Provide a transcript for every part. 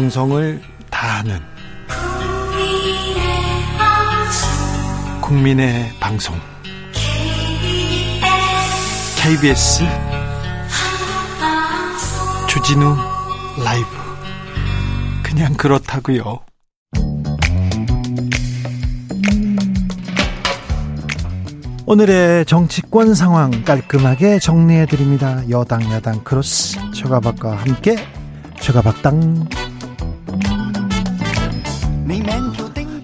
정성을 다하는 국민의 방송 KBS 주진우 라이브 그냥 그렇다고요. 오늘의 정치권 상황 깔끔하게 정리해 드립니다. 여당 야당 크로스 최가박과 함께 최가박당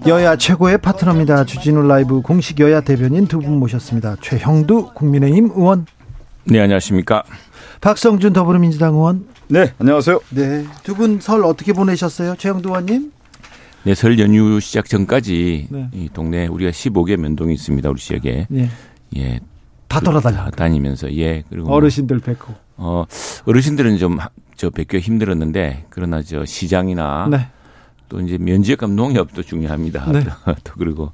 여야 최고의 파트너입니다. 주진우 라이브 공식 여야 대변인 두 분 모셨습니다. 최형두 국민의힘 의원. 네, 안녕하십니까. 박성준 더불어민주당 의원. 네, 안녕하세요. 네, 두 분 설 어떻게 보내셨어요? 최형두 의원님? 네, 설 연휴 시작 전까지 네. 이 동네 우리가 15개 면동이 있습니다. 우리 지역에. 네. 예. 다 돌아다녀. 다니면서 예. 그리고 뭐 어르신들 뵙고. 어, 어르신들은 좀 저 뵙기 힘들었는데 그러나 저 시장이나 네. 또 이제 면지역 감 농협도 중요합니다. 네. 또 그리고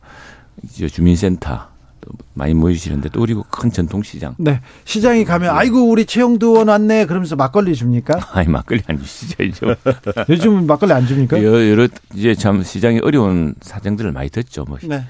이제 주민센터 또 많이 모이시는데 또 그리고 큰 전통시장. 네. 시장이 가면 아이고 우리 최영두 의원 왔네 그러면서 막걸리 줍니까? 아니 막걸리 안 주시죠 요즘. 요즘은 막걸리 안 줍니까? 여러, 이제 참 시장이 어려운 사정들을 많이 듣죠. 뭐. 네.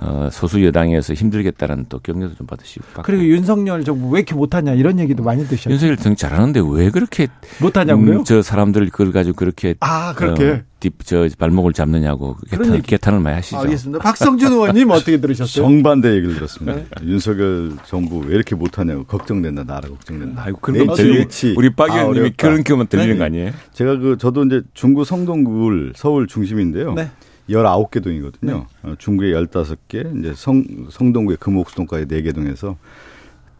어, 소수 여당에서 힘들겠다는 또 격려도 좀 받으시고. 받고. 그리고 윤석열 정부 왜 이렇게 못하냐 이런 얘기도 많이 드셨죠. 윤석열 정 잘하는데 왜 그렇게 못하냐고요? 음, 저 사람들 그걸 가지고 그렇게 아 그렇게 어, 뒷, 저 발목을 잡느냐고 개탄, 개탄을 많이 하시죠. 알겠습니다. 박성준 의원님 어떻게 들으셨어요? 정반대 얘기를 들었습니다. 네. 윤석열 정부 왜 이렇게 못하냐고 걱정된다 나라 걱정된다. 아이고 그런 거 들리, 우리 박 의원님이 아, 그런 경우만 들리는 네. 거 아니에요? 제가 그 저도 이제 중구 성동구 서울 중심인데요. 네. 19개 동이거든요. 네. 어, 중구에 15개, 이제 성, 성동구에 금옥수동까지 4개 동에서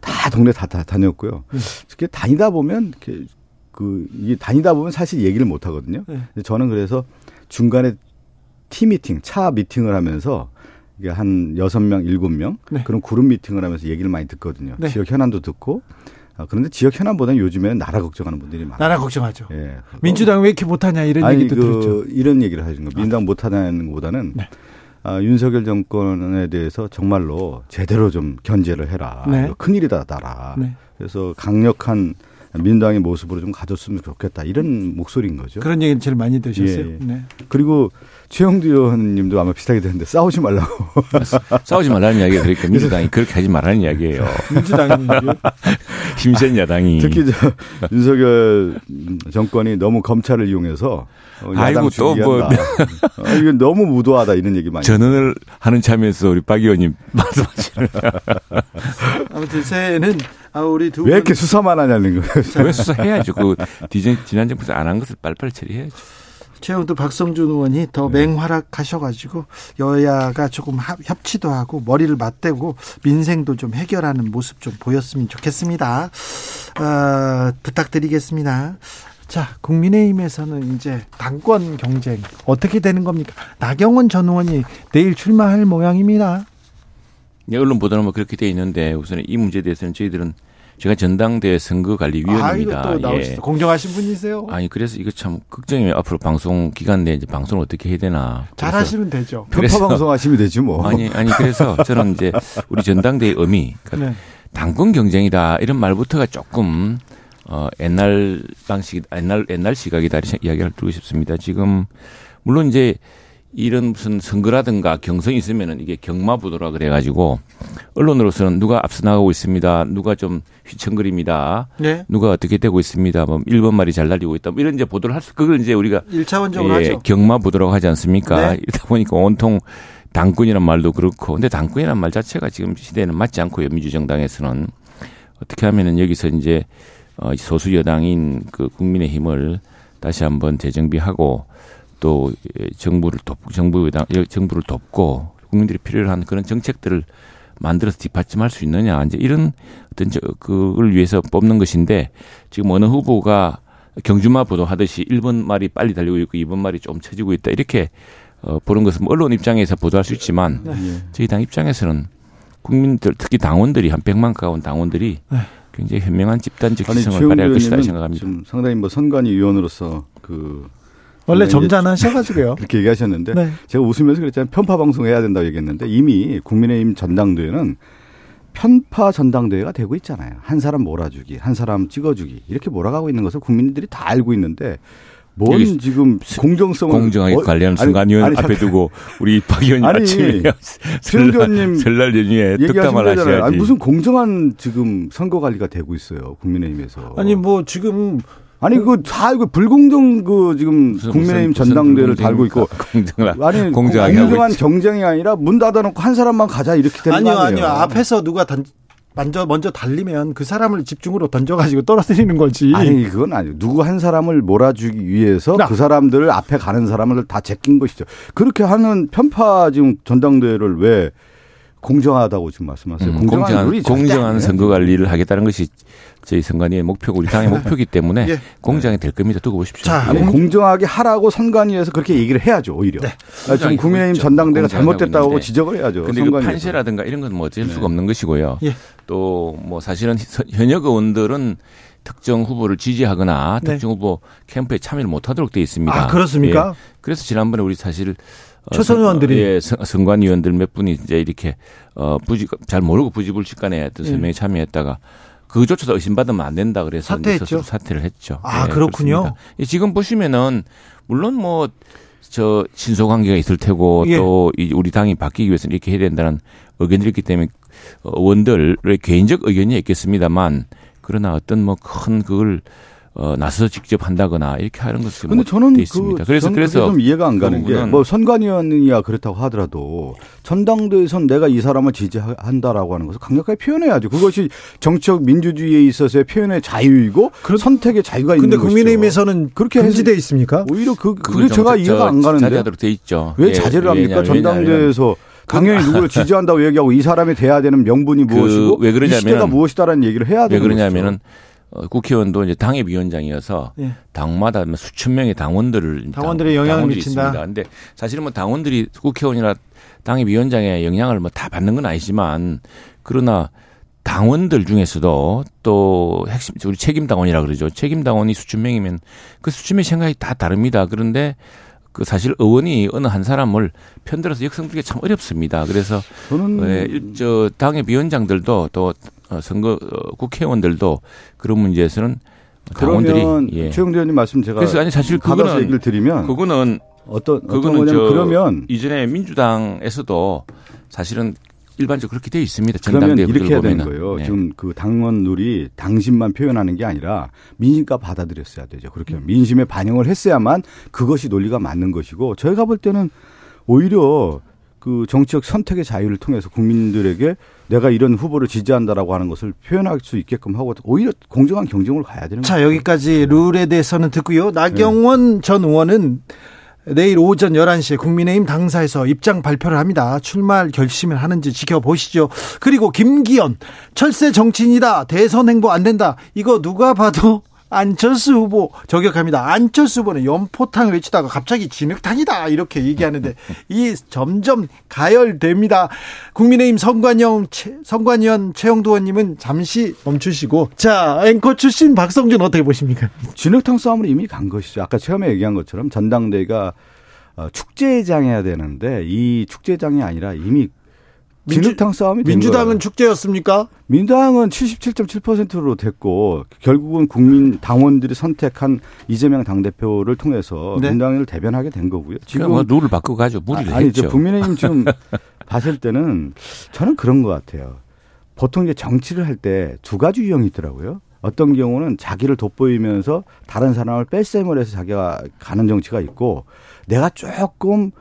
다 동네 다, 다 다녔고요. 네. 특히 다니다 보면 이렇게 그 이게 다니다 보면 사실 얘기를 못 하거든요. 네. 저는 그래서 중간에 티 미팅, 차 미팅을 하면서 이게 한 여섯 명 일곱 명 네. 그런 그룹 미팅을 하면서 얘기를 많이 듣거든요. 네. 지역 현안도 듣고 아, 그런데 지역 현안보다는 요즘에는 나라 걱정하는 분들이 많아요. 나라 걱정하죠. 예. 민주당 왜 이렇게 못하냐 이런 아니, 얘기도 그, 들었죠. 이런 얘기를 하시는 거예요. 민주당 못하냐는 것보다는 네. 아, 윤석열 정권에 대해서 정말로 제대로 좀 견제를 해라. 네. 큰일이다, 나라. 네. 그래서 강력한 민주당의 모습으로 좀 가졌으면 좋겠다. 이런 목소리인 거죠. 그런 얘기를 제일 많이 드셨어요. 예. 네. 그리고 최영두 의원님도 아마 비슷하게 되는데 싸우지 말라고. 싸우지 말라는 이야기가 그러니까 민주당이 그렇게 하지 말라는 이야기예요. 민주당이 힘센 야당이. 특히 저 윤석열 정권이 너무 검찰을 이용해서 어, 아이고 또 뭐. 어, 이건 너무 무도하다 이런 얘기 많이. 전언을 하는 참에서 우리 박 의원님 말씀하시는. 아무튼 새해는 아, 우리 두 왜 이렇게 수사만 하냐는 거예요. 왜 수사해야죠. 그 지난 정부에서 안 한 것을 빨리빨리 처리해야죠. 최영도 박성준 의원이 더 네. 맹활약하셔가지고 여야가 조금 협치도 하고 머리를 맞대고 민생도 좀 해결하는 모습 좀 보였으면 좋겠습니다. 어, 부탁드리겠습니다. 자, 국민의힘에서는 이제 당권 경쟁 어떻게 되는 겁니까? 나경원 전 의원이 내일 출마할 모양입니다. 네, 언론 보도는 뭐 그렇게 돼 있는데 우선 이 문제에 대해서는 저희들은 제가 전당대 선거관리위원입니다. 아, 예. 공정하신 분이세요? 아니 그래서 이거 참 걱정이에요. 앞으로 방송 기간 내에 이제 방송을 어떻게 해야 되나. 잘하시면 되죠. 편파 방송하시면 되지 뭐. 아니 아니 그래서 저는 이제 우리 전당대의 의미, 그러니까 네. 당권 경쟁이다 이런 말부터가 조금 어 옛날 방식, 옛날 옛날 시각이다 이런 이야기를 드리고 싶습니다. 지금 물론 이제 이런 무슨 선거라든가 경선이 있으면은 이게 경마부도라 그래가지고 언론으로서는 누가 앞서 나가고 있습니다. 누가 좀 휘청거립니다. 네. 누가 어떻게 되고 있습니다. 뭐 1번 말이 잘 날리고 있다. 뭐 이런 이제 보도를 할 수, 그걸 이제 우리가 1차원적으로 예, 하죠. 경마부도라고 하지 않습니까? 네. 이러다 보니까 온통 당권이란 말도 그렇고 근데 당권이란 말 자체가 지금 시대에는 맞지 않고요. 민주정당에서는 어떻게 하면은 여기서 이제 어 소수 여당인 그 국민의 힘을 다시 한번 재정비하고 또 정부를 돕 정부 정부를 돕고 국민들이 필요로 하는 그런 정책들을 만들어서 뒷받침할 수 있느냐 이제 이런 어떤 저 그걸 위해서 뽑는 것인데 지금 어느 후보가 경주마 보도하듯이 1번 말이 빨리 달리고 있고 2번 말이 좀 처지고 있다 이렇게 어, 보는 것은 뭐 언론 입장에서 보도할 수 있지만 네. 저희 당 입장에서는 국민들 특히 당원들이 한 100만 가까운 당원들이 네. 굉장히 현명한 집단적 기성을 발휘할 것이다 생각합니다. 지금 상당히 뭐 선관위 위원으로서 그 원래 점잖으셔가지고요. 그렇게 얘기하셨는데 네. 제가 웃으면서 그랬잖아요. 편파 방송 해야 된다고 얘기했는데 이미 국민의힘 전당대회는 편파 전당대회가 되고 있잖아요. 한 사람 몰아주기, 한 사람 찍어주기 이렇게 몰아가고 있는 것을 국민들이 다 알고 있는데 뭔 지금 공정성 공정하게 어, 관리하는 순간위원 앞에 두고 우리 박 의원님 아니, 아침에 설날, 설날 연휴에 득담을 하셔야지. 아니, 무슨 공정한 지금 선거 관리가 되고 있어요 국민의힘에서. 아니 뭐 지금 아니 그다 이거 불공정 그 지금 무슨, 국민의힘 무슨, 전당대회를 달고 있고 공정을 아니 공정한 경쟁이 아니라 문 닫아놓고 한 사람만 가자 이렇게 되는 아니요, 거아니요 아니요 앞에서 누가 단, 먼저 먼저 달리면 그 사람을 집중으로 던져가지고 떨어뜨리는 거지. 아니 그건 아니요. 누구 한 사람을 몰아주기 위해서 나. 그 사람들을 앞에 가는 사람을 다 제낀 것이죠. 그렇게 하는 편파 지금 전당대회를 왜 공정하다고 지금 말씀하세요. 음, 공정한, 공정한 선거 관리를 하겠다는 것이 저희 선관위의 목표고 우리 당의 목표이기 때문에 예. 공정이 될 겁니다. 두고 보십시오. 자, 아니, 공정하게 하라고 선관위에서 그렇게 얘기를 해야죠. 오히려. 네. 아, 지금 국민의힘 전당대가 잘못됐다고 지적을 해야죠. 근데 그 판세라든가 이런 건뭐 어쩔 수가 네. 없는 것이고요. 예. 또뭐 사실은 현역 의원들은 특정 후보를 지지하거나 네. 특정 후보 캠프에 참여를 못하도록 되어 있습니다. 아 그렇습니까? 예. 그래서 지난번에 우리 사실 어, 초선 의원들이 예, 선관 위원들 몇 분이 이제 이렇게 어 부지 잘 모르고 부지불식간에 어떤 설명에 예. 참여했다가 그조차도 의심받으면 안 된다 그래서 사퇴했죠. 사퇴를 했죠. 아 네, 그렇군요. 그렇습니다. 지금 보시면은 물론 뭐 저 신소 관계가 있을 테고 예. 또 우리 당이 바뀌기 위해서는 이렇게 해야 된다는 의견들이 있기 때문에 의원들의 개인적 의견이 있겠습니다만 그러나 어떤 뭐 큰 그걸 어, 나서서 직접 한다거나 이렇게 하는 것은 근데 저는 그 있습니다. 그, 그래서 그래서 좀 이해가 안 가는 게뭐 선관위원이야 그렇다고 하더라도 전당대에선 내가 이 사람을 지지한다라고 하는 것을 강력하게 표현해야죠. 그것이 정치적 민주주의에 있어서의 표현의 자유이고 그 선택의 자유가 있는 것이죠. 근데 국민의힘에서는 그렇게 금지돼 있습니까? 오히려 그 그게 제가 이해가 안 가는데 자제하도록 돼 있죠. 왜 예, 자제를 합니까? 전당대에서 당연히 누구를 지지한다고 얘기하고 이 사람이 돼야 되는 명분이 그 무엇이고 그, 왜 그러냐면, 이 시대가 무엇이다라는 얘기를 해야 되는 왜 그러냐면은 어, 국회의원도 이제 당협위원장이어서 예. 당마다 뭐 수천 명의 당원들을 당원들의 영향을 미친다. 있습니다. 근데 사실은 뭐 당원들이 국회의원이나 당협위원장의 영향을 뭐 다 받는 건 아니지만 그러나 당원들 중에서도 또 핵심 우리 책임 당원이라 그러죠. 책임 당원이 수천 명이면 그 수천 명의 생각이 다 다릅니다. 그런데 그 사실 의원이 어느 한 사람을 편들어서 역성들기 참 어렵습니다. 그래서 저는 예, 저 당의 위원장들도 또 어, 선거 어, 국회의원들도 그런 문제에서는 당원들이 예. 최영대 의원님 말씀 제가 그래서 아니 사실 그거는 얘기를 드리면 그거는 어떤 그거는 저 그러면 이전에 민주당에서도 사실은 일반적으로 그렇게 되어 있습니다. 그러면 이렇게 해야 되는 거예요. 네. 지금 그 당원들이 당신만 표현하는 게 아니라 민심과 받아들였어야 되죠. 그렇게 음. 민심에 반영을 했어야만 그것이 논리가 맞는 것이고 저희가 볼 때는 오히려 그 정치적 선택의 자유를 통해서 국민들에게 내가 이런 후보를 지지한다라고 하는 것을 표현할 수 있게끔 하고 오히려 공정한 경쟁을 가야 되는 자, 거죠. 여기까지 룰에 대해서는 듣고요. 나경원 네. 전 의원은 내일 오전 11시에 국민의힘 당사에서 입장 발표를 합니다. 출마할 결심을 하는지 지켜보시죠. 그리고 김기현, 철새 정치인이다. 대선 행보 안 된다. 이거 누가 봐도 안철수 후보 저격합니다. 안철수 후보는 연포탕을 외치다가 갑자기 진흙탕이다 이렇게 얘기하는데 이 점점 가열됩니다. 국민의힘 성관영 성관위원 최영도 의원님은 잠시 멈추시고 자 앵커 출신 박성준 어떻게 보십니까? 진흙탕 싸움을 이미 간 것이죠. 아까 처음에 얘기한 것처럼 전당대가 어, 축제장해야 되는데 이 축제장이 아니라 이미 진흙탕 싸움이 민주당은 축제였습니까? 민주당은 77.7%로 됐고 결국은 국민 당원들이 선택한 이재명 당대표를 통해서 네. 민주당을 대변하게 된 거고요. 지금 뭐 룰을 바꾸고 가죠. 무리를 아, 아니, 했죠. 국민의힘 지금 봤을 때는 저는 그런 것 같아요. 보통 이제 정치를 할 때 두 가지 유형이 있더라고요. 어떤 경우는 자기를 돋보이면서 다른 사람을 뺄셈을 해서 자기가 가는 정치가 있고 내가 조금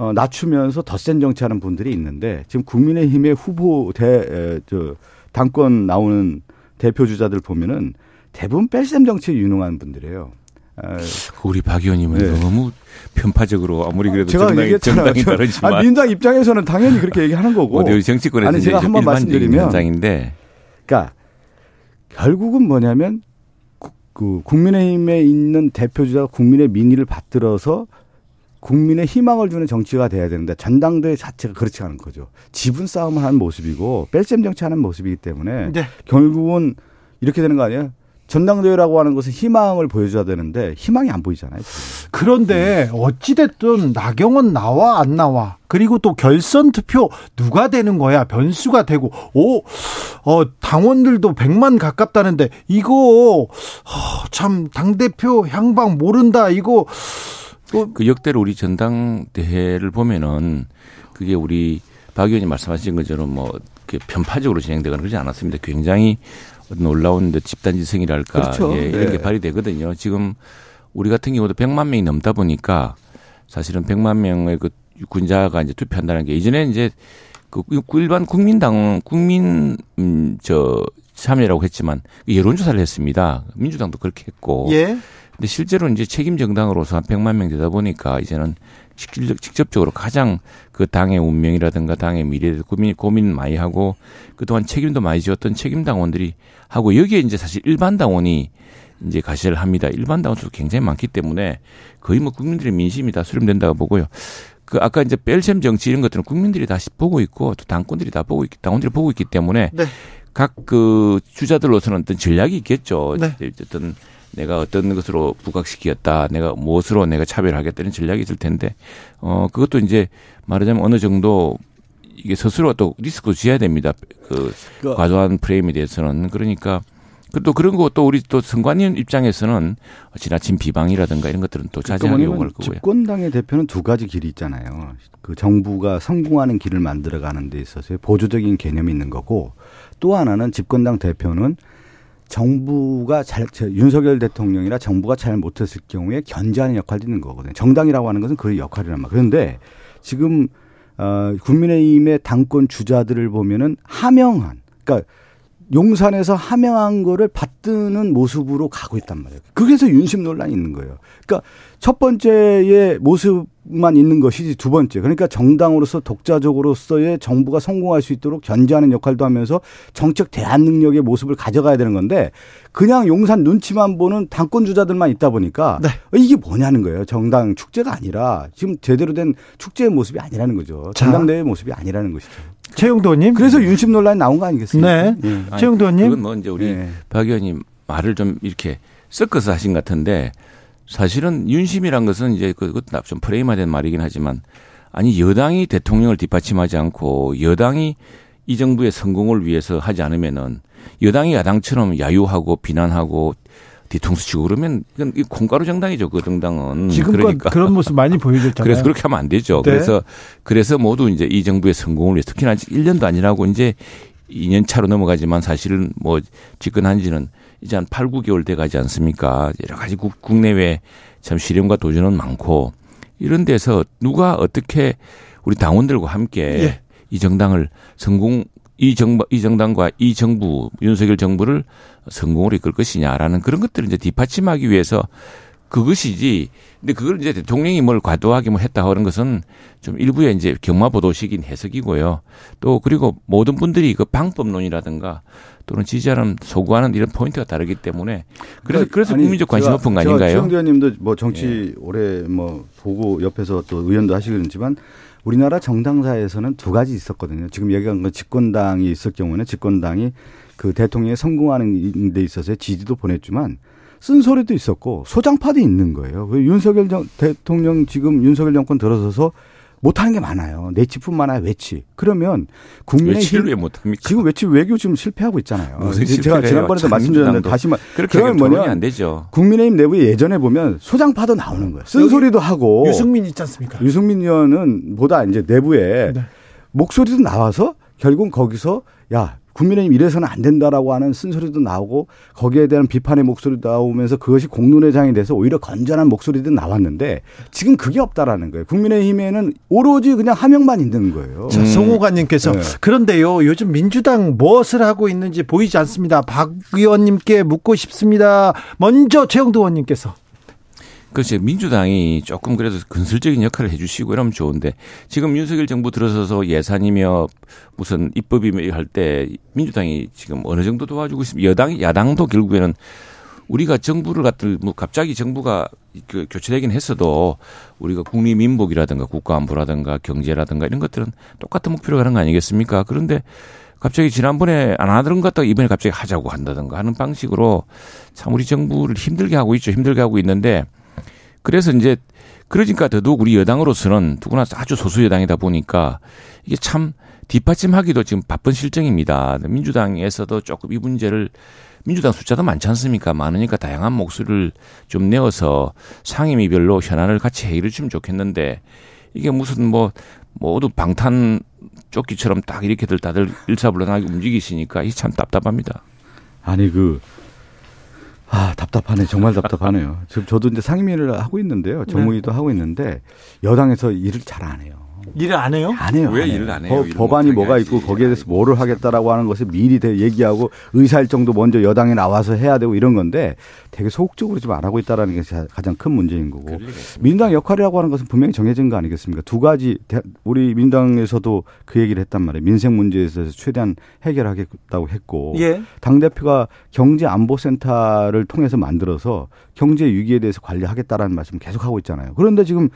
어, 낮추면서 더 센 정치하는 분들이 있는데 지금 국민의힘의 후보 대저 당권 나오는 대표 주자들 보면은 대부분 뺄셈 정치에 유능한 분들이에요. 아, 우리 박 의원님은 네. 너무 편파적으로 아무리 그래도 제가 정당이, 정당이 다르지만 아, 민주당 입장에서는 당연히 그렇게 얘기하는 거고 어디 정치권에서 아니 제가 한번 말씀드리면 현상인데 그러니까 결국은 뭐냐면 그 국민의힘에 있는 대표주자가 국민의 민의를 받들어서 국민의 희망을 주는 정치가 돼야 되는데 전당대회 자체가 그렇지 않은 거죠. 지분 싸움을 하는 모습이고 뺄셈 정치하는 모습이기 때문에 네. 결국은 이렇게 되는 거 아니에요? 전당대회라고 하는 것은 희망을 보여줘야 되는데 희망이 안 보이잖아요. 그런데 어찌됐든 나경원 나와 안 나와 그리고 또 결선 투표 누가 되는 거야 변수가 되고 오 어, 당원들도 100만 가깝다는데 이거 어, 참당 대표 향방 모른다 이거 그 역대로 우리 전당 대회를 보면은 그게 우리 박 의원님 말씀하신 것처럼 뭐 편파적으로 진행되거나 그러지 않았습니다. 굉장히 놀라운 집단지성이랄까 그렇죠. 예, 이런 네. 게 발휘되거든요. 지금 우리 같은 경우도 100만 명이 넘다 보니까 사실은 100만 명의 그 군자가 이제 투표한다는 게 이전에 이제 그 일반 국민당 국민 음, 저 참여라고 했지만 여론조사를 했습니다. 민주당도 그렇게 했고. 예. 근데 실제로 이제 책임 정당으로서 한 100만 명 되다 보니까 이제는 직접적으로 가장 그 당의 운명이라든가 당의 미래에 대해서 고민, 고민 많이 하고 그동안 책임도 많이 지었던 책임 당원들이 하고 여기에 이제 사실 일반 당원이 이제 가시를 합니다. 일반 당원수도 굉장히 많기 때문에 거의 뭐 국민들의 민심이 다 수렴된다고 보고요. 그 아까 이제 뺄셈 정치 이런 것들은 국민들이 다시 보고 있고 또 당권들이 다 보고 있기 당원들이 보고 있기 때문에 네. 각그 주자들로서는 어떤 전략이 있겠죠. 네. 어떤 내가 어떤 것으로 부각시키겠다, 내가 무엇으로 내가 차별하겠다는 전략이 있을 텐데, 어, 그것도 이제 말하자면 어느 정도 이게 스스로 또 리스크 지어야 됩니다. 그 그러니까. 과도한 프레임에 대해서는. 그러니까 또 그런 거 또 우리 또 선관위 입장에서는 지나친 비방이라든가 이런 것들은 또 그러니까 자제하게 요구할 거고요. 집권당의 대표는 두 가지 길이 있잖아요. 그 정부가 성공하는 길을 만들어가는 데 있어서의 보조적인 개념이 있는 거고 또 하나는 집권당 대표는 정부가 잘 윤석열 대통령이나 정부가 잘 못했을 경우에 견제하는 역할도 있는 거거든요. 정당이라고 하는 것은 그 역할이란 말. 그런데 지금 어 국민의힘의 당권 주자들을 보면은 하명한 그러니까 용산에서 하명한 거를 받드는 모습으로 가고 있단 말이에요. 그래서 윤심 논란이 있는 거예요. 그러니까 첫 번째의 모습만 있는 것이지 두 번째. 그러니까 정당으로서 독자적으로서의 정부가 성공할 수 있도록 견제하는 역할도 하면서 정책 대안 능력의 모습을 가져가야 되는 건데 그냥 용산 눈치만 보는 당권 주자들만 있다 보니까 네. 이게 뭐냐는 거예요. 정당 축제가 아니라 지금 제대로 된 축제의 모습이 아니라는 거죠. 정당대회 모습이 아니라는 것이죠. 최영도 의원님. 그래서 윤심 논란이 나온 거 아니겠습니까? 네. 네. 최영도 의원님. 그건 뭐 이제 우리 네. 박 의원님 말을 좀 이렇게 섞어서 하신 것 같은데 사실은 윤심이란 것은 이제 그것도 좀 프레임화된 말이긴 하지만 아니 여당이 대통령을 뒷받침하지 않고 여당이 이 정부의 성공을 위해서 하지 않으면은 여당이 야당처럼 야유하고 비난하고 뒤통수 치고 그러면 이건 콩가루 정당이죠 그 정당은 지금 그러니까 그런 모습 많이 보여줬잖아요. 그래서 그렇게 하면 안 되죠. 네. 그래서 그래서 모두 이제 이 정부의 성공을 위해 특히나 아직 1년도 아니라고 이제 2년 차로 넘어가지만 사실은 뭐 집권한 지는 이제 한 8, 9개월 돼 가지 않습니까? 여러 가지 국, 국내외 참 시련과 도전은 많고 이런 데서 누가 어떻게 우리 당원들과 함께 예. 이 정당을 성공 이 정부, 이 정당과 이 정부, 윤석열 정부를 성공으로 이끌 것이냐라는 그런 것들을 이제 뒷받침하기 위해서 그것이지. 근데 그걸 이제 대통령이 뭘 과도하게 뭐 했다 하는 것은 좀 일부의 이제 경마 보도식인 해석이고요. 또 그리고 모든 분들이 그 방법론이라든가 또는 지지자는 소구하는 이런 포인트가 다르기 때문에 그래서 그러니까 그래서 아니, 국민적 관심 높은 거 아닌가요? 최영대 의원님도 뭐 정치 예. 오래 뭐 보고 옆에서 또 의원도 하시겠지만 우리나라 정당사에서는 두 가지 있었거든요. 지금 얘기한 건 집권당이 있을 경우는 집권당이 그 대통령이 성공하는 데 있어서 지지도 보냈지만 쓴소리도 있었고 소장파도 있는 거예요. 윤석열 정, 대통령 지금 윤석열 정권 들어서서 못하는 게 많아요. 내치뿐만 아니라 외치. 그러면 국민의힘 왜 못합니까? 지금 외치 외교 지금 실패하고 있잖아요. 제가 지난번에도 말씀드렸는데 다시 말 그러면 뭐냐 안 되죠. 국민의힘 내부에 예전에 보면 소장파도 나오는 거예요. 쓴소리도 하고 유승민 있지 않습니까? 유승민 의원은 보다 이제 내부에 네. 목소리도 나와서 결국 거기서 야 국민의힘 이래서는 안 된다라고 하는 쓴소리도 나오고 거기에 대한 비판의 목소리도 나오면서 그것이 공론회장이 돼서 오히려 건전한 목소리도 나왔는데 지금 그게 없다라는 거예요. 국민의힘에는 오로지 그냥 하명만 있는 거예요. 자, 송호관님께서 네. 그런데요 요즘 민주당 무엇을 하고 있는지 보이지 않습니다. 박 의원님께 묻고 싶습니다. 먼저 최영도 의원님께서. 그렇죠. 민주당이 조금 그래도 근설적인 역할을 해주시고 이러면 좋은데 지금 윤석열 정부 들어서서 예산이며 무슨 입법이며 할 때 민주당이 지금 어느 정도 도와주고 있습니다. 여당이 야당도 결국에는 우리가 정부를 갖들 뭐 갑자기 정부가 그 교체되긴 했어도 우리가 국민 민복이라든가 국가 안보라든가 경제라든가 이런 것들은 똑같은 목표로 가는 거 아니겠습니까? 그런데 갑자기 지난번에 안 하던 것도 이번에 갑자기 하자고 한다든가 하는 방식으로 참 우리 정부를 힘들게 하고 있죠. 힘들게 하고 있는데 그래서 이제 그러니까 더더욱 우리 여당으로서는 누구나 아주 소수 여당이다 보니까 이게 참 뒷받침하기도 지금 바쁜 실정입니다. 민주당에서도 조금 이 문제를 민주당 숫자도 많지 않습니까? 많으니까 다양한 목소리를 좀 내어서 상임위별로 현안을 같이 회의를 주면 좋겠는데 이게 무슨 뭐 모두 방탄 조끼처럼 딱 이렇게들 다들 일사불란하게 움직이시니까 이 참 답답합니다. 아니 그 아, 답답하네. 정말 답답하네요. 지금 저도 이제 상임위를 하고 있는데요. 정무위도 네. 하고 있는데 여당에서 일을 잘 안 해요. 일을 안 해요? 안 해요. 왜안 일을 안 해요? 법, 안이 뭐가 하지. 있고 거기에 대해서 뭐를 하겠다라고 하는 것을 미리 얘기하고 의사일정도 먼저 여당에 나와서 해야 되고 이런 건데 되게 소극적으로 좀안 하고 있다라는 게 가장 큰 문제인 거고 민주당 역할이라고 하는 것은 분명히 정해진 거 아니겠습니까? 두 가지 우리 민주당에서도 그 얘기를 했단 말이에요. 민생 문제에서 최대한 해결하겠다고 했고 예. 당 대표가 경제 안보센터를 통해서 만들어서 경제 위기에 대해서 관리하겠다라는 말씀 계속 하고 있잖아요. 그런데 지금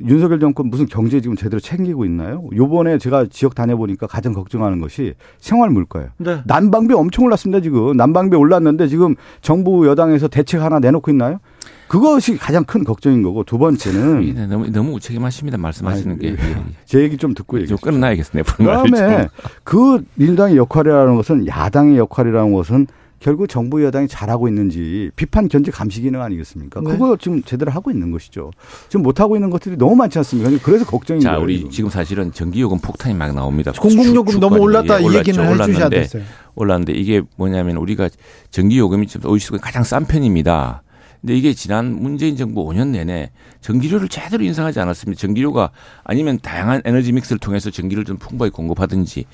윤석열 정권 무슨 경제 지금 제대로 챙기고 있나요? 요번에 제가 지역 다녀보니까 가장 걱정하는 것이 생활 물가예요. 네. 난방비 엄청 올랐습니다, 지금. 난방비 올랐는데 지금 정부 여당에서 대책 하나 내놓고 있나요? 그것이 가장 큰 걱정인 거고 두 번째는 네, 너무 너무 우책임하십니다 말씀하시는 아니, 게. 제 얘기 좀 듣고 얘기해. 끝나야겠네요. 그다음에 그 민주당의 역할이라는 것은 야당의 역할이라는 것은 결국 정부 여당이 잘하고 있는지 비판 견제 감시 기능 아니겠습니까? 네. 그거 지금 제대로 하고 있는 것이죠. 지금 못 하고 있는 것들이 너무 많지 않습니까? 그래서 걱정인 자, 거예요. 우리 지금. 지금 사실은 전기요금 폭탄이 막 나옵니다. 공공요금 너무 올랐다 이 얘기는 해주셔야 됐어요. 올랐는데 이게 뭐냐면 우리가 전기요금이 지금 OECD 가장 싼 편입니다. 근데 이게 지난 문재인 정부 5년 내내 전기료를 제대로 인상하지 않았습니다. 전기료가 아니면 다양한 에너지 믹스를 통해서 전기를 좀 풍부하게 공급하든지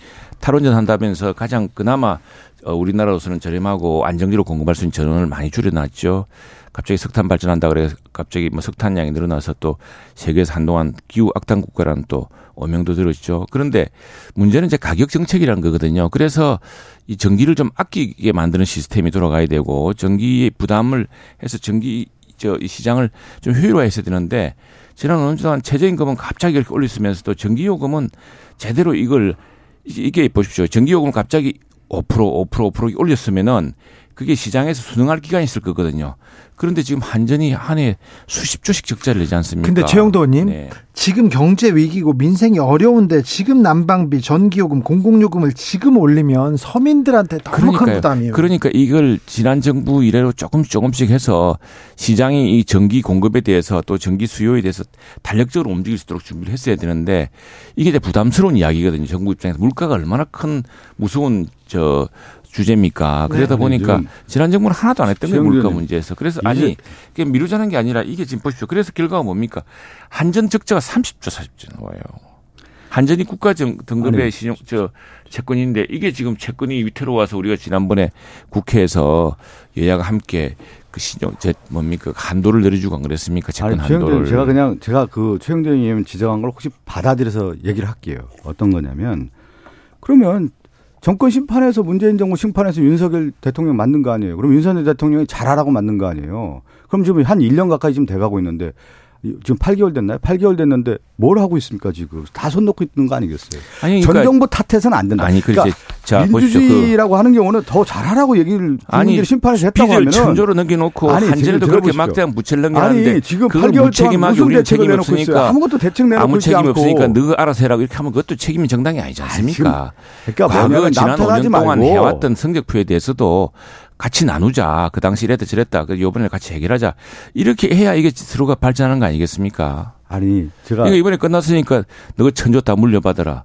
탈원전 한다면서 가장 그나마 어, 우리나라로서는 저렴하고 안정기로 공급할 수 있는 전원을 많이 줄여놨죠. 갑자기 석탄 발전한다 그래서 갑자기 뭐 석탄량이 늘어나서 또 세계에서 한동안 기후 악당 국가라는 또 오명도 들었죠. 그런데 문제는 이제 가격 정책이라는 거거든요. 그래서 이 전기를 좀 아끼게 만드는 시스템이 돌아가야 되고 전기 부담을 해서 전기 저 시장을 좀 효율화했어야 되는데 지난 5년 동안 최저임금은 갑자기 이렇게 올렸으면서도 전기요금은 제대로 이걸 이게 보십시오. 전기요금을 갑자기 5% 5% 5% 올렸으면은 그게 시장에서 순응할 기간이 있을 거거든요. 그런데 지금 한전이 한 해 수십 조씩 적자를 내지 않습니까? 근데 최영도 의원님, 네. 지금 경제 위기고 민생이 어려운데 지금 난방비, 전기요금, 공공요금을 지금 올리면 서민들한테 너무 그러니까요. 큰 부담이에요. 그러니까 이걸 지난 정부 이래로 조금씩 조금씩 해서 시장이 이 전기 공급에 대해서 또 전기 수요에 대해서 탄력적으로 움직일 수 있도록 준비를 했어야 되는데 이게 이제 부담스러운 이야기거든요. 정부 입장에서 물가가 얼마나 큰 무서운 저 주제입니까? 네. 그러다 네, 보니까 지난 정부는 하나도 안 했던 거예요 물가 문제에서. 그래서 아니 이게 미루자는 게 아니라 이게 지금 보십시오. 그래서 결과가 뭡니까? 한전 적자가 30조 40조 나와요. 한전이 국가 등급의 신용 저 채권인데 이게 지금 채권이 위태로워서 우리가 지난번에 국회에서 여야가 함께 그 신용 제 뭡니까 한도를 내려주고 안 그랬습니까 채권 아니, 한도를 제가 그냥 제가 그 최영대 의원 지적한 걸 혹시 받아들여서 얘기를 할게요 어떤 거냐면 그러면 정권 심판에서 문재인 정부 심판에서 윤석열 대통령 만든 거 아니에요. 그럼 윤석열 대통령이 잘하라고 만든 거 아니에요. 그럼 지금 한 1년 가까이 지금 돼가고 있는데 지금 8개월 됐나요? 8개월 됐는데 뭘 하고 있습니까 지금? 다 손 놓고 있는 거 아니겠어요? 아니, 그러니까 전 정부 탓해서는 안 된다. 아니, 그러니까 자, 민주주의라고 그 하는 경우는 더 잘하라고 얘기를 아니 심판에서 했다고 하면 천조로 넘겨놓고 아니, 한전에도 그렇게 막대한 무채를 넘겨놨는데 아니 지금 8개월 동안 무슨 대책을 내놓고 있어요? 아무것도 대책 내놓고 아무 책임 없으니까 너가 알아서 해라고 이렇게 하면 그것도 책임이 정당이 아니지 않습니까? 아니, 그러니까 과거 지난 5년 동안 해왔던 성적표에 대해서도 같이 나누자. 그 당시 이랬다 저랬다. 그 요번에 같이 해결하자. 이렇게 해야 이게 스스로가 발전하는 거 아니겠습니까? 아니, 제가. 그러니까 이번에 끝났으니까 너가 천조 다 물려받아라.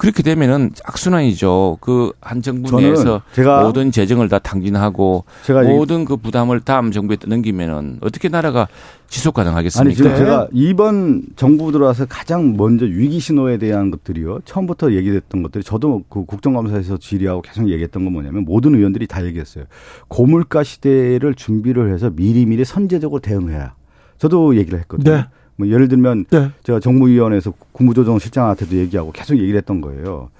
그렇게 되면은 악순환이죠. 그 한 정부 내에서 모든 재정을 다 탕진하고 모든 그 부담을 다음 정부에 넘기면은 어떻게 나라가 지속 가능하겠습니까? 아니 지금 제가 이번 정부 들어와서 가장 먼저 위기 신호에 대한 것들이요. 처음부터 얘기됐던 것들이 저도 그 국정감사에서 질의하고 계속 얘기했던 건 뭐냐면 모든 의원들이 다 얘기했어요. 고물가 시대를 준비를 해서 미리미리 선제적으로 대응해야. 저도 얘기를 했거든요. 네. 뭐 예를 들면 네. 제가 정무위원회에서 국무조정실장한테도 얘기하고 계속 얘기를 했던 거예요.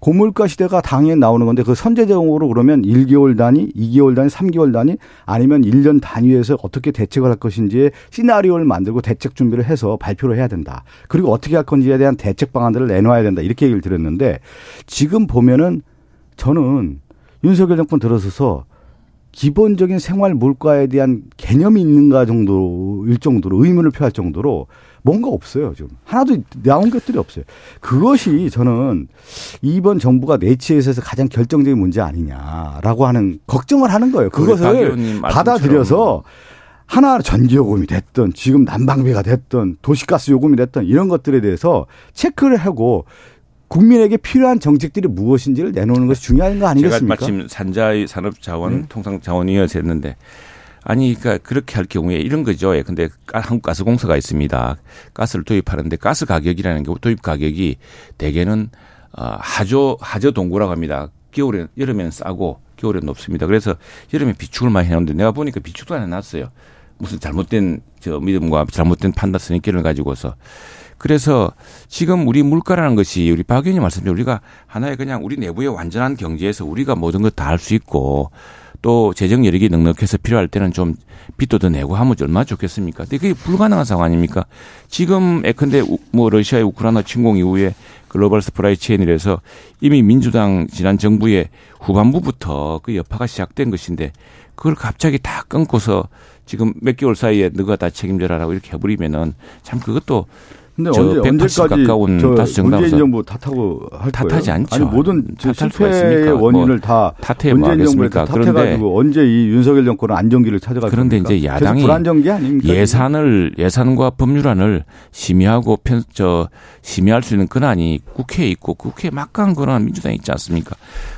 고물가 시대가 당연히 나오는 건데 그 선제적으로 그러면 1개월 단위, 2개월 단위, 3개월 단위 아니면 1년 단위에서 어떻게 대책을 할 것인지의 시나리오를 만들고 대책 준비를 해서 발표를 해야 된다. 그리고 어떻게 할 건지에 대한 대책 방안들을 내놓아야 된다. 이렇게 얘기를 드렸는데 지금 보면은 저는 윤석열 정권 들어서서 기본적인 생활 물가에 대한 개념이 있는가 정도일 정도로 의문을 표할 정도로 뭔가 없어요, 지금. 하나도 나온 것들이 없어요. 그것이 저는 이번 정부가 내치에 있어서 가장 결정적인 문제 아니냐라고 하는 걱정을 하는 거예요. 그것을 받아들여서 하나 전기요금이 됐든 지금 난방비가 됐든 도시가스 요금이 됐든 이런 것들에 대해서 체크를 하고 국민에게 필요한 정책들이 무엇인지를 내놓는 것이 중요한 거 아니겠습니까? 제가 마침 산자의 산업자원 네. 통상자원위원회에서 했는데 아니, 그러니까 그렇게 할 경우에 이런 거죠. 예, 근데 한국가스공사가 있습니다. 가스를 도입하는데 가스 가격이라는 게 도입 가격이 대개는 어, 하조 하조 동구라고 합니다. 겨울에 여름에는 싸고 겨울에는 높습니다. 그래서 여름에 비축을 많이 해놓는데 내가 보니까 비축도 안 해놨어요. 무슨 잘못된 저 믿음과 잘못된 판단 선입견을 가지고서 그래서 지금 우리 물가라는 것이 우리 박 의원님 말씀대로 우리가 하나의 그냥 우리 내부의 완전한 경제에서 우리가 모든 것 다 할 수 있고 또 재정 여력이 넉넉해서 필요할 때는 좀 빚도 더 내고 하면 얼마나 좋겠습니까? 근데 그게 불가능한 상황 아닙니까? 지금 예컨대 뭐 러시아의 우크라이나 침공 이후에 global supply chain이라서 이미 민주당 지난 정부의 후반부부터 그 여파가 시작된 것인데 그걸 갑자기 다 끊고서 지금 몇 개월 사이에 너가 다 책임져라라고 이렇게 해버리면은 참 그것도 근데 언제 언제까지 가까운 다수 정당에서 문재인 정부 탓하고 할 탓하지 거예요? 않죠. 아니 모든 실패의 원인을 뭐 다 탓해 문재인 정부에 탓해가지고 언제 이 윤석열 정권은 안정기를 찾아갈 그런데? 이제 야당이 불안정기 아닙니까? 예산을 예산과 법률안을 심의하고 편, 저 심의할 수 있는 권한이 국회에 있고 국회에 막강한 권한 민주당이 있지 않습니까?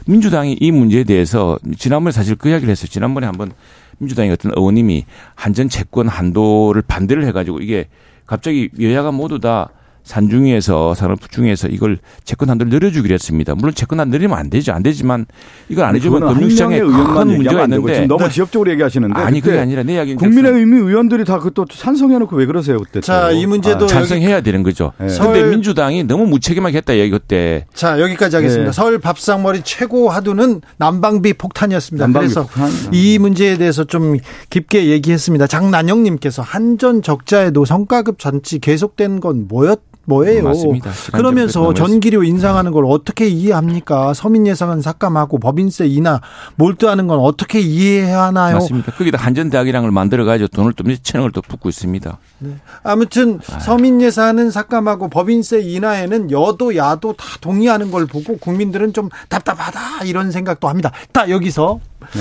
민주당이 이 문제에 대해서 지난번에 사실 그 이야기를 했어요. 지난번에 한번 민주당의 어떤 의원님이 한전 채권 한도를 반대를 해가지고 이게 갑자기 여야가 모두 다 산중에서 산업 중에서 이걸 채권 한도를 늘려주기로 했습니다. 물론 채권 한 늘리면 안 되죠. 안 되지만 이걸 안 해주면 금융시장에 큰 문제가 있는데 너무 지역적으로 얘기하시는데 아니 그게 아니라 내 이야기는 국민의힘 의원들이 다 그 또 찬성해놓고 왜 그러세요 그때? 자이 문제도 아, 찬성해야 되는 거죠. 그런데 네. 민주당이 너무 무책임하게 했다 얘기 그때. 자 여기까지 하겠습니다. 네. 서울 밥상머리 최고 하두는 난방비 폭탄이었습니다. 난방비 그래서 폭탄. 이 문제에 대해서 좀 깊게 얘기했습니다. 장난영님께서 한전 적자에도 성과급 잔치 계속된 건 뭐였? 뭐예요? 맞습니다. 그러면서 전기료 인상하는 걸 어떻게 이해합니까? 서민 예상은 삭감하고 법인세 인하 몰두하는 건 어떻게 이해하나요? 맞습니다. 거기다 한전대학이랑을 만들어 가지고 돈을 또 몇천억을 또 붓고 있습니다. 네. 아무튼 서민 예산은 삭감하고 법인세 인하에는 여도 야도 다 동의하는 걸 보고 국민들은 좀 답답하다 이런 생각도 합니다. 딱 여기서 네.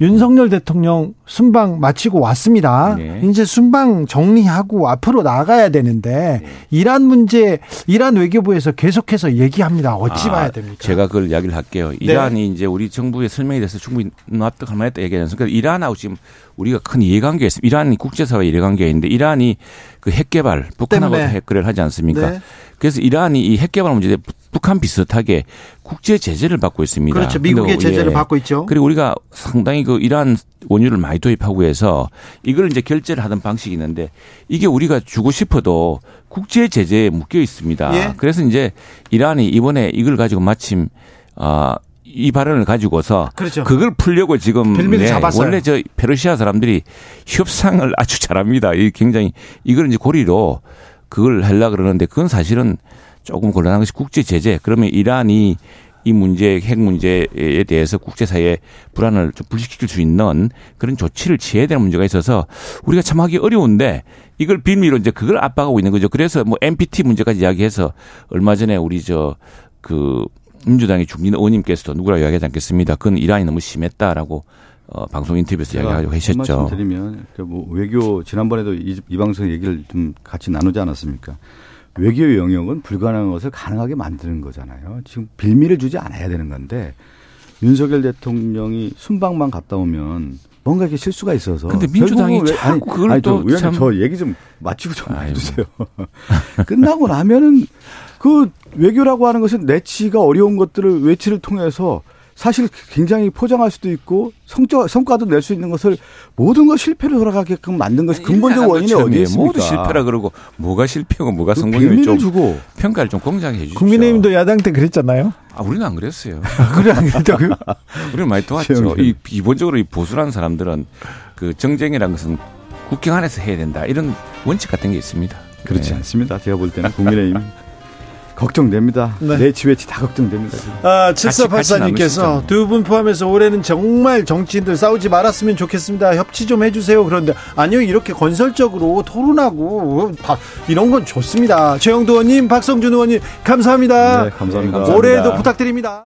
윤석열 대통령 순방 마치고 왔습니다. 네. 이제 순방 정리하고 앞으로 나가야 되는데 네. 이란 문제 이란 외교부에서 계속해서 얘기합니다. 어찌 아, 봐야 됩니까? 제가 그걸 이야기를 할게요. 네. 이란이 네. 이제 우리 정부의 설명에 대해서 충분히 납득할 만했다 얘기하지 않습니까? 이란하고 지금 우리가 큰 이해관계가 있습니다. 이란이 국제사회 이해관계가 있는데 이란이 그 핵 개발 북한하고 핵 거래를 하지 않습니까? 네. 그래서 이란이 이 핵 개발 문제에 북한 비슷하게 국제 제재를 받고 있습니다. 그렇죠. 미국의 제재를 예. 받고 있죠. 그리고 우리가 상당히 그 이란 원유를 많이 도입하고 해서 이걸 이제 결제를 하던 방식이 있는데 이게 우리가 주고 싶어도 국제 제재에 묶여 있습니다. 예. 그래서 이제 이란이 이번에 이걸 가지고 마침 아, 이 발언을 가지고서 그렇죠. 그걸 풀려고 지금 네, 원래 저 페르시아 사람들이 협상을 아주 잘합니다. 이 굉장히 이걸 이제 고리로 그걸 하려 그러는데 그건 사실은 조금 곤란한 것이 국제 제재. 그러면 이란이 이 문제, 핵 문제에 대해서 국제사회의 불안을 좀 불식시킬 수 있는 그런 조치를 취해야 되는 문제가 있어서 우리가 참 하기 어려운데 이걸 빌미로 이제 그걸 압박하고 있는 거죠. 그래서 뭐 MPT 문제까지 이야기해서 얼마 전에 우리 저그 민주당의 중진 의원님께서도 누구라고 이야기하지 않겠습니다. 그건 이란이 너무 심했다라고 어, 방송 인터뷰에서 이야기하고 하셨죠. 말씀드리면 그뭐 외교 지난번에도 이, 이 방송 얘기를 좀 같이 나누지 않았습니까? 외교 영역은 불가능한 것을 가능하게 만드는 거잖아요. 지금 빌미를 주지 않아야 되는 건데 윤석열 대통령이 순방만 갔다 오면 뭔가 이렇게 실수가 있어서. 근데 민주당이 왜, 아니, 그걸 아니, 또 의원님 참... 저 얘기 좀 마치고 좀 해주세요. 끝나고 나면은 그 외교라고 하는 것은 내치가 어려운 것들을 외치를 통해서 사실 굉장히 포장할 수도 있고 성적 성과도 낼 수 있는 것을 모든 걸 실패로 돌아가게끔 만든 것이 근본적 원인이 어디에 있습니까? 모두 실패라 그러고 뭐가 실패고 뭐가 성공이면 좀 주고. 평가를 좀 공정하게 해주십시오. 국민의힘도 야당 때 그랬잖아요. 아 우리는 안 그랬어요. 그래 안 그랬다고요? 우리는 많이 도왔죠. 이 기본적으로 이 보수라는 사람들은 그 정쟁이라는 것은 국경 안에서 해야 된다 이런 원칙 같은 게 있습니다. 그렇지 네. 않습니다. 제가 볼 때는 국민의힘 걱정됩니다. 네. 내치 외치 다 걱정됩니다. 아, 7484님께서 두 분 포함해서 올해는 정말 정치인들 싸우지 말았으면 좋겠습니다. 협치 좀 해주세요. 그런데 아니요, 이렇게 건설적으로 토론하고 이런 건 좋습니다. 최영도 의원님, 박성준 의원님, 감사합니다. 네, 감사합니다. 올해도 부탁드립니다.